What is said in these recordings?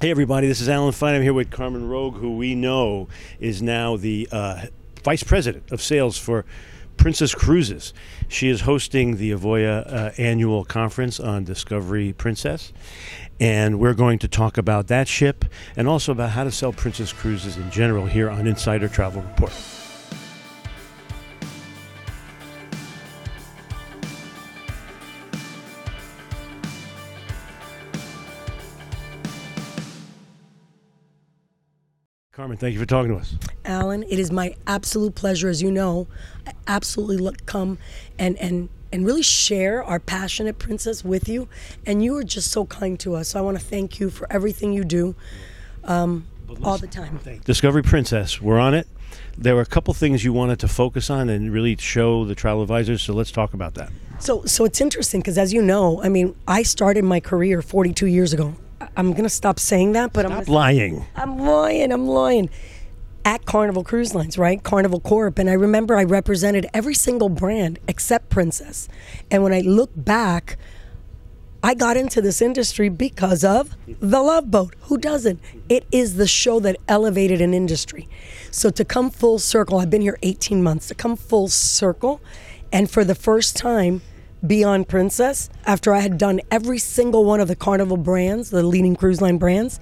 Hey, everybody, this is Alan Fine. I'm here with Carmen Roig, who we know is now the uh, Vice President of Sales for Princess Cruises. She is hosting the Avoya uh, annual conference on Discovery Princess. And we're going to talk about that ship and also about how to sell Princess Cruises in general here on Insider Travel Report. Carmen, thank you for talking to us. Alan, it is my absolute pleasure, as you know, I absolutely look, come and and and really share our passionate princess with you. And you are just so kind to us. So I want to thank you for everything you do, um, all the time. Discovery Princess, we're on it. There were a couple things you wanted to focus on and really show the travel advisors, so let's talk about that. So so it's interesting because, as you know, I mean, I started my career 42 years ago. I'm gonna stop saying that, but I'm Stop gonna lying. I'm lying. I'm lying. At Carnival Cruise Lines, right? Carnival Corp. And I remember I represented every single brand except Princess. And when I look back, I got into this industry because of The Love Boat. Who doesn't? It is the show that elevated an industry. So to come full circle, I've been here 18 months, to come full circle, and for the first time, Beyond Princess, after I had done every single one of the Carnival brands, the leading cruise line brands,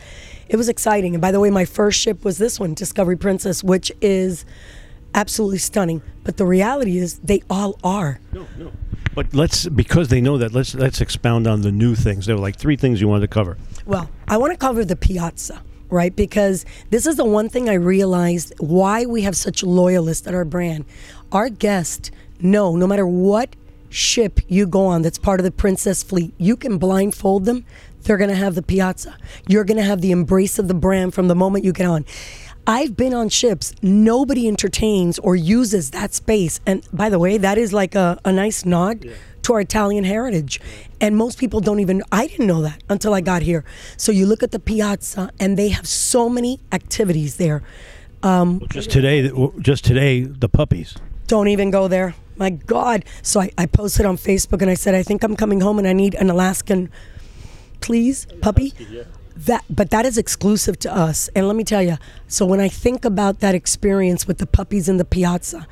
it was exciting. And by the way, my first ship was this one, Discovery Princess, which is absolutely stunning. But the reality is, they all are. No, no. But let's because they know that. Let's let's expound on the new things. There were like three things you wanted to cover. Well, I want to cover the piazza, right? Because this is the one thing I realized why we have such loyalists at our brand. Our guests know no matter what ship you go on that's part of the Princess fleet, you can blindfold them. They're going to have the piazza. You're going to have the embrace of the brand from the moment you get on. I've been on ships. Nobody entertains or uses that space. And by the way, that is like a, a nice nod to our Italian heritage. And most people don't even, I didn't know that until I got here. So you look at the piazza, and they have so many activities there. Um, just today, just today, the puppies. Don't even go there. My God. So I, I posted on Facebook and I said, I think I'm coming home and I need an Alaskan, please, puppy. That, but that is exclusive to us. And let me tell you, so when I think about that experience with the puppies in the piazza,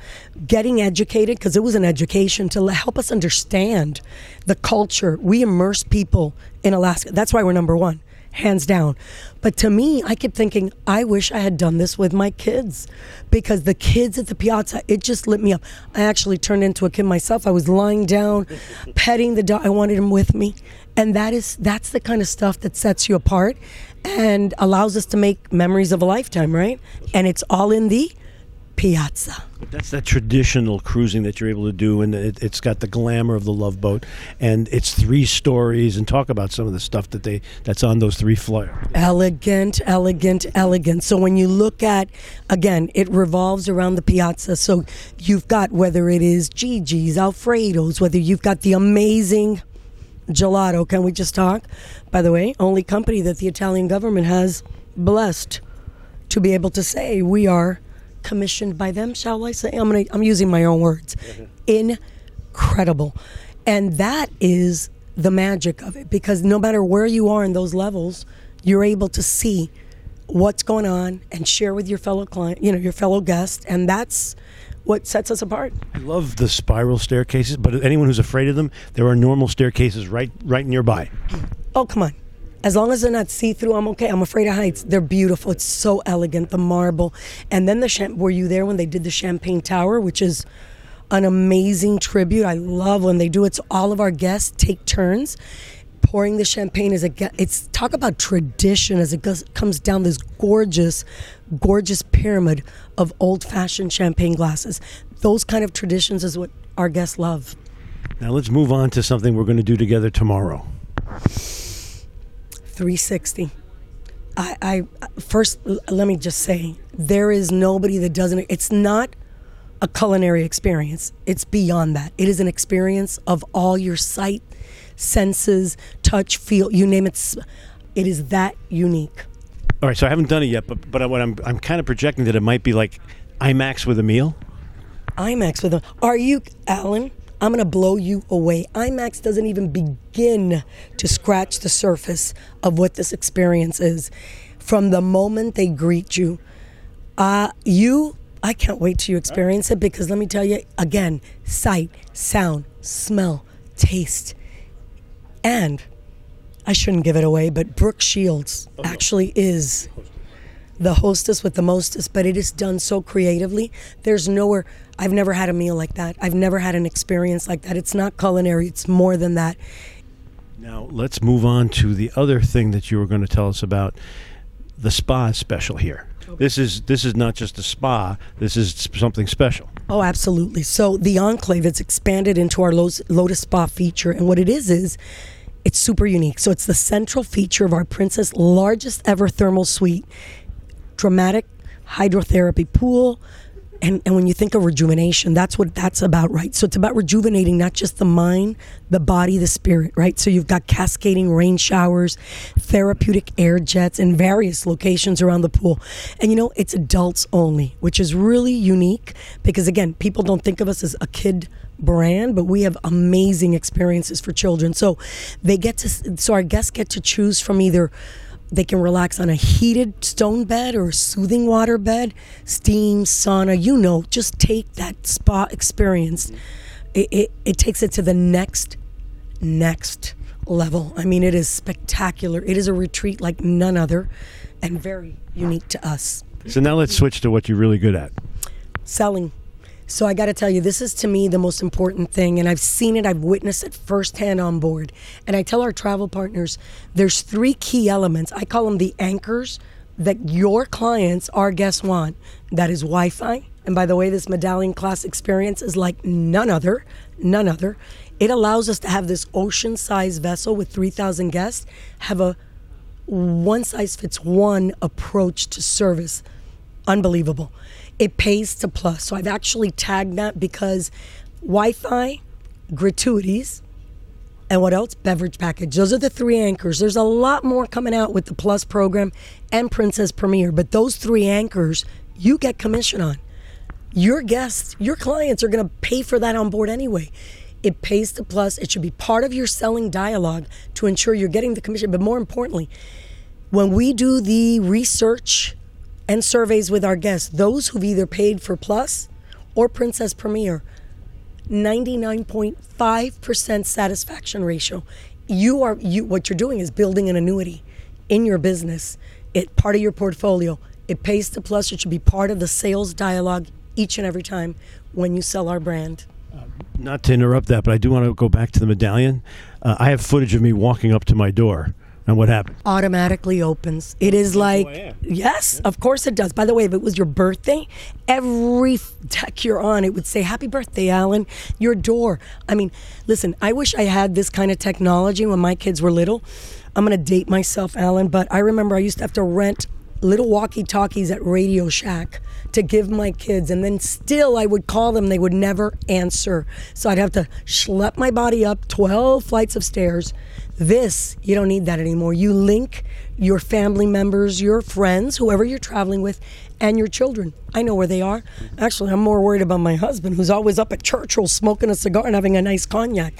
getting educated, because it was an education to help us understand the culture, we immerse people in Alaska. That's why we're number one, hands down. But to me, I kept thinking, I wish I had done this with my kids because the kids at the piazza, it just lit me up. I actually turned into a kid myself. I was lying down, petting the dog. I wanted him with me. And that is that's the kind of stuff that sets you apart and allows us to make memories of a lifetime, right? And it's all in the piazza. That's that traditional cruising that you're able to do, and it, it's got the glamour of the Love Boat, and it's three stories. And talk about some of the stuff that they that's on those three flyers. Elegant, elegant, elegant. So when you look at, again, it revolves around the piazza. So you've got whether it is Gigi's, Alfredo's, whether you've got the amazing gelato. Can we just talk? By the way, only company that the Italian government has blessed to be able to say we are commissioned by them. Shall I say? I'm gonna. I'm using my own words. Mm-hmm. Incredible, and that is the magic of it because no matter where you are in those levels, you're able to see what's going on and share with your fellow client, you know, your fellow guest, and that's what sets us apart. I love the spiral staircases, but anyone who's afraid of them, there are normal staircases right right nearby. Oh, come on. As long as they're not see through, I'm okay. I'm afraid of heights. They're beautiful. It's so elegant, the marble. And then the champ. Were you there when they did the Champagne Tower, which is an amazing tribute? I love when they do it. So all of our guests take turns pouring the champagne it get, it's talk about tradition as it goes, comes down this gorgeous gorgeous pyramid of old-fashioned champagne glasses those kind of traditions is what our guests love Now let's move on to something we're going to do together tomorrow. 360 I, I first let me just say there is nobody that doesn't it's not a culinary experience it's beyond that it is an experience of all your sight senses touch feel you name it it is that unique All right, so I haven't done it yet, but but what I'm I'm kind of projecting that it might be like IMAX with a meal. IMAX with a. Are you, Alan? I'm going to blow you away. IMAX doesn't even begin to scratch the surface of what this experience is. From the moment they greet you, uh, you, I can't wait till you experience it because let me tell you again sight, sound, smell, taste, and I shouldn't give it away, but Brooke Shields actually is the hostess with the mostest, but it is done so creatively. There's nowhere, I've never had a meal like that. I've never had an experience like that. It's not culinary, it's more than that. Now, let's move on to the other thing that you were going to tell us about the spa special here. This is this is not just a spa. This is something special. Oh, absolutely. So the Enclave it's expanded into our Lotus Lotus Spa feature, and what it is is it's super unique. So it's the central feature of our Princess largest ever thermal suite, dramatic hydrotherapy pool. And, and when you think of rejuvenation, that's what that's about, right? So it's about rejuvenating not just the mind, the body, the spirit, right? So you've got cascading rain showers, therapeutic air jets in various locations around the pool. And you know, it's adults only, which is really unique because, again, people don't think of us as a kid brand, but we have amazing experiences for children. So they get to, so our guests get to choose from either they can relax on a heated stone bed or a soothing water bed, steam, sauna, you know, just take that spa experience. It, it, it takes it to the next, next level. I mean, it is spectacular. It is a retreat like none other and very unique to us. So now let's switch to what you're really good at. Selling. So I got to tell you, this is to me the most important thing, and I've seen it, I've witnessed it firsthand on board. And I tell our travel partners, there's three key elements. I call them the anchors that your clients, our guests, want. That is Wi-Fi, and by the way, this medallion class experience is like none other, none other. It allows us to have this ocean-sized vessel with 3,000 guests have a one size fits one approach to service. Unbelievable it pays to plus. So I've actually tagged that because Wi Fi, gratuities, and what else? Beverage package. Those are the three anchors. There's a lot more coming out with the Plus program and Princess Premier, but those three anchors you get commission on. Your guests, your clients are going to pay for that on board anyway. It pays to plus. It should be part of your selling dialogue to ensure you're getting the commission. But more importantly, when we do the research and surveys with our guests, those who've either paid for Plus or Princess Premier, 99.5% satisfaction ratio. You are you what you're doing is building an annuity in your business. It part of your portfolio. It pays to plus. It should be part of the sales dialogue each and every time when you sell our brand. Not to interrupt that, but I do want to go back to the medallion. Uh, I have footage of me walking up to my door and what happens? Automatically opens. It is oh, like, yes, of course it does. By the way, if it was your birthday, every deck you're on, it would say, Happy birthday, Alan, your door. I mean, listen, I wish I had this kind of technology when my kids were little. I'm going to date myself, Alan, but I remember I used to have to rent little walkie talkies at Radio Shack to give my kids, and then still I would call them, they would never answer. So I'd have to schlep my body up 12 flights of stairs this, you don't need that anymore. You link your family members, your friends, whoever you're traveling with, and your children. I know where they are. Actually, I'm more worried about my husband, who's always up at Churchill smoking a cigar and having a nice cognac.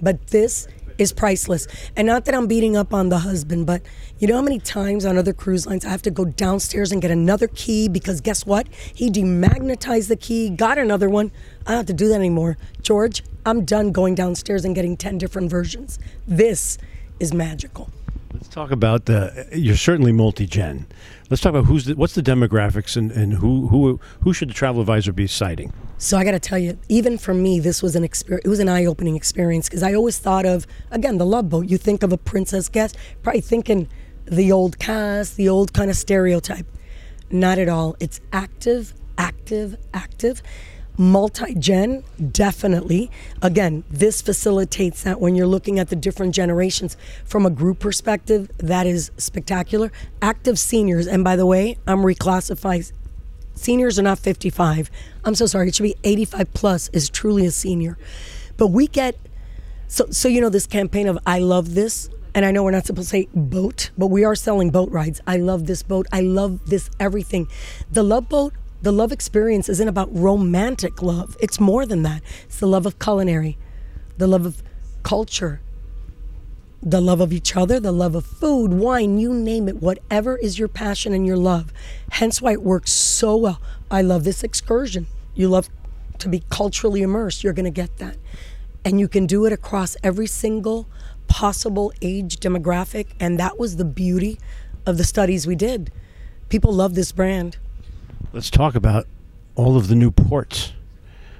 But this is priceless. And not that I'm beating up on the husband, but you know how many times on other cruise lines I have to go downstairs and get another key because guess what? He demagnetized the key, got another one. I don't have to do that anymore. George, I'm done going downstairs and getting 10 different versions. This is magical. Let's talk about the. You're certainly multi-gen. Let's talk about who's the, what's the demographics and, and who who who should the travel advisor be citing. So I got to tell you, even for me, this was an experience. It was an eye-opening experience because I always thought of again the Love Boat. You think of a princess guest, probably thinking the old cast, the old kind of stereotype. Not at all. It's active, active, active multi-gen definitely again this facilitates that when you're looking at the different generations from a group perspective that is spectacular active seniors and by the way i'm reclassifying seniors are not 55 i'm so sorry it should be 85 plus is truly a senior but we get so so you know this campaign of i love this and I know we're not supposed to say boat, but we are selling boat rides. I love this boat. I love this everything. The Love Boat the love experience isn't about romantic love. It's more than that. It's the love of culinary, the love of culture, the love of each other, the love of food, wine, you name it, whatever is your passion and your love. Hence why it works so well. I love this excursion. You love to be culturally immersed, you're going to get that. And you can do it across every single possible age demographic. And that was the beauty of the studies we did. People love this brand. Let's talk about all of the new ports.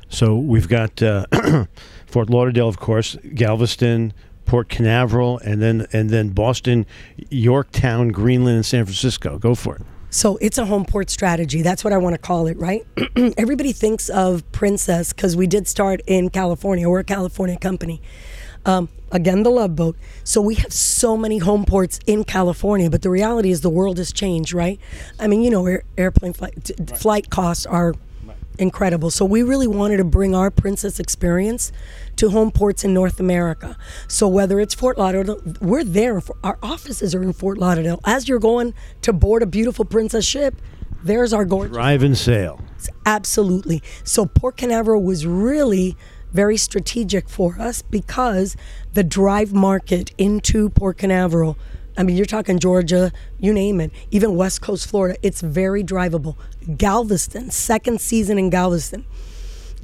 So we've got uh, Fort Lauderdale, of course, Galveston, Port Canaveral, and then and then Boston, Yorktown, Greenland, and San Francisco. Go for it. So it's a home port strategy. That's what I want to call it, right? Everybody thinks of Princess because we did start in California. We're a California company. Um, again, the Love Boat. So we have so many home ports in California, but the reality is the world has changed, right? I mean, you know, air, airplane flight, t- flight costs are incredible. So we really wanted to bring our princess experience to home ports in North America. So whether it's Fort Lauderdale, we're there. For, our offices are in Fort Lauderdale. As you're going to board a beautiful princess ship, there's our gorgeous. Drive and sail. Absolutely. So Port Canaveral was really very strategic for us because the drive market into Port Canaveral. I mean, you're talking Georgia, you name it, even West Coast Florida. It's very drivable. Galveston, second season in Galveston.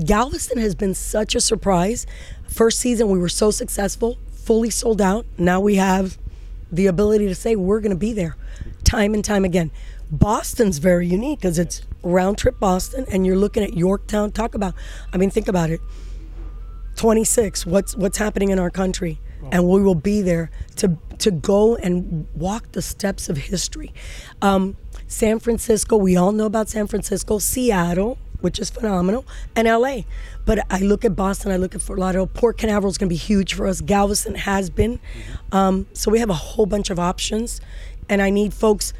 Galveston has been such a surprise. First season, we were so successful, fully sold out. Now we have the ability to say we're going to be there time and time again. Boston's very unique because it's round trip Boston, and you're looking at Yorktown. Talk about, I mean, think about it. 26. What's what's happening in our country, and we will be there to to go and walk the steps of history. Um, San Francisco, we all know about San Francisco. Seattle, which is phenomenal, and LA. But I look at Boston, I look at Fort Lauderdale. Port Canaveral is going to be huge for us. Galveston has been. Um, so we have a whole bunch of options, and I need folks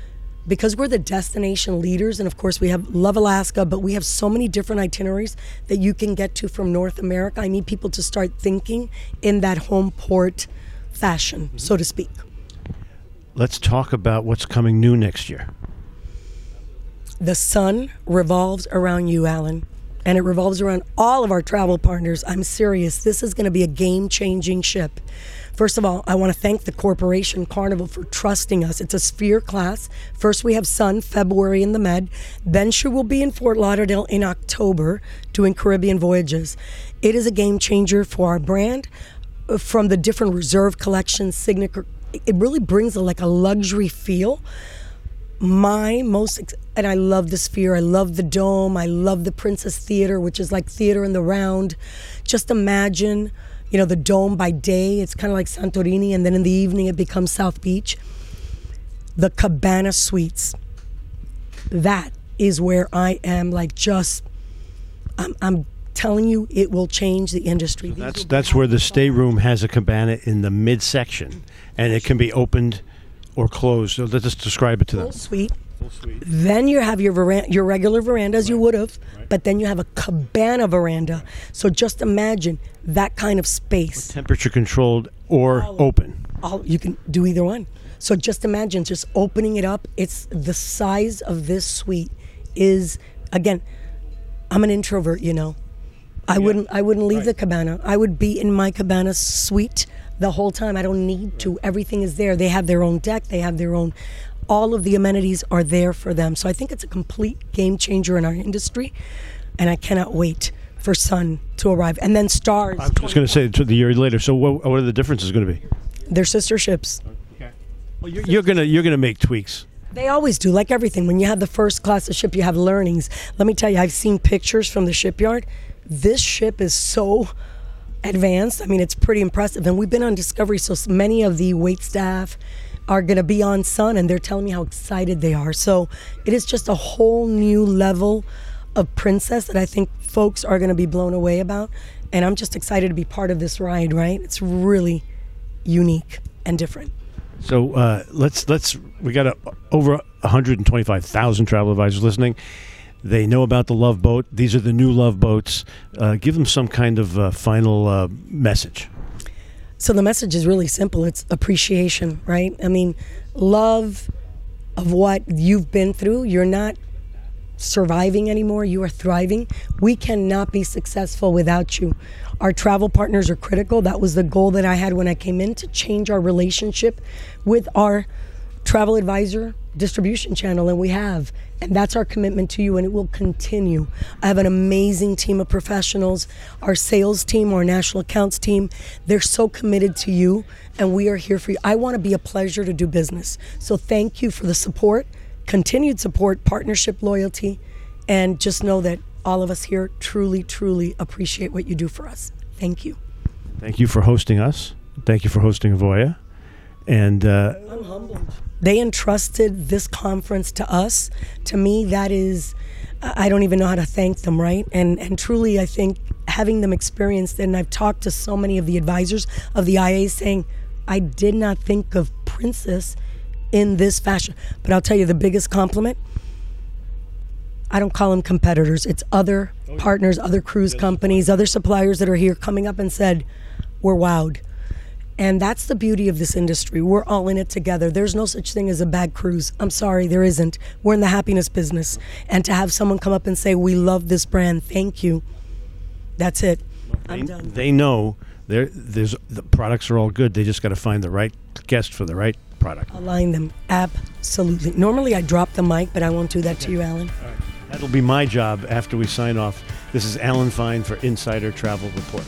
because we're the destination leaders, and of course we have Love Alaska, but we have so many different itineraries that you can get to from North America. I need people to start thinking in that home port fashion, mm-hmm. so to speak. Let's talk about what's coming new next year. The sun revolves around you, Alan, and it revolves around all of our travel partners. I'm serious. This is going to be a game changing ship. First of all, I want to thank the corporation Carnival for trusting us. It's a sphere class. First, we have Sun, February in the Med. Then she will be in Fort Lauderdale in October doing Caribbean voyages. It is a game changer for our brand uh, from the different reserve collections, signature. It really brings a, like a luxury feel my most and I love the sphere. I love the dome. I love the Princess Theater, which is like theater in the round. Just imagine, you know, the dome by day. It's kind of like Santorini, and then in the evening it becomes South Beach. The Cabana Suites. That is where I am. Like just, I'm, I'm telling you, it will change the industry. So that's that's where the stateroom has a cabana in the midsection, and it can be opened or closed. So let's just describe it to full them. suite. Full suite. Then you have your veran- your regular veranda as you would have, Right. but then you have a cabana veranda. So just imagine that kind of space. Temperature controlled or open. All you can do either one. So just imagine just opening it up. It's the size of this suite is again. I'm an introvert, you know. I wouldn't I wouldn't leave the cabana. I would be in my cabana suite the whole time. I don't need to. Everything is there. They have their own deck. They have their own. All of the amenities are there for them. So I think it's a complete game changer in our industry, and I cannot wait for Sun to arrive. And then Stars. I was just going to say to the year later. So what, what are the differences going to be? They're sister ships. Well, you're, you're gonna you're gonna make tweaks. They always do, like everything. When you have the first class of ship, you have learnings. Let me tell you, I've seen pictures from the shipyard. This ship is so advanced. I mean, it's pretty impressive. And we've been on Discovery, so many of the wait staff are going to be on Sun, and they're telling me how excited they are. So it is just a whole new level of Princess that I think folks are going to be blown away about. And I'm just excited to be part of this ride, right? It's really unique and different. So uh, let's let's we got a, over 125,000 travel advisors listening. They know about the Love Boat. These are the new Love Boats. Uh, give them some kind of uh, final uh, message. So the message is really simple. It's appreciation, right? I mean, love of what you've been through. You're not surviving anymore. You are thriving. We cannot be successful without you. Our travel partners are critical. That was the goal that I had when I came in to change our relationship with our travel advisor distribution channel, and we have. And that's our commitment to you, and it will continue. I have an amazing team of professionals. Our sales team, our national accounts team, they're so committed to you, and we are here for you. I want to be a pleasure to do business. So thank you for the support, continued support, partnership, loyalty, and just know that all of us here truly, truly appreciate what you do for us. Thank you. Thank you for hosting us. Thank you for hosting Avoya. And uh, I'm humbled. They entrusted this conference to us. To me, that is, I don't even know how to thank them, right? And and truly, I think having them experienced, and I've talked to so many of the advisors of the IA saying, I did not think of Princess in this fashion. But I'll tell you the biggest compliment. I don't call them competitors. It's other partners, other cruise companies, other suppliers that are here coming up and said, "We're wowed." And that's the beauty of this industry. We're all in it together. There's no such thing as a bad cruise. I'm sorry, there isn't. We're in the happiness business. And to have someone come up and say, We love this brand, thank you. That's it. I'm they, done. they know there there's the products are all good. They just got to find the right guest for the right product. Align them. Absolutely. Normally I drop the mic, but I won't do that to you, Alan. That'll be my job after we sign off. This is Alan Fine for Insider Travel Report.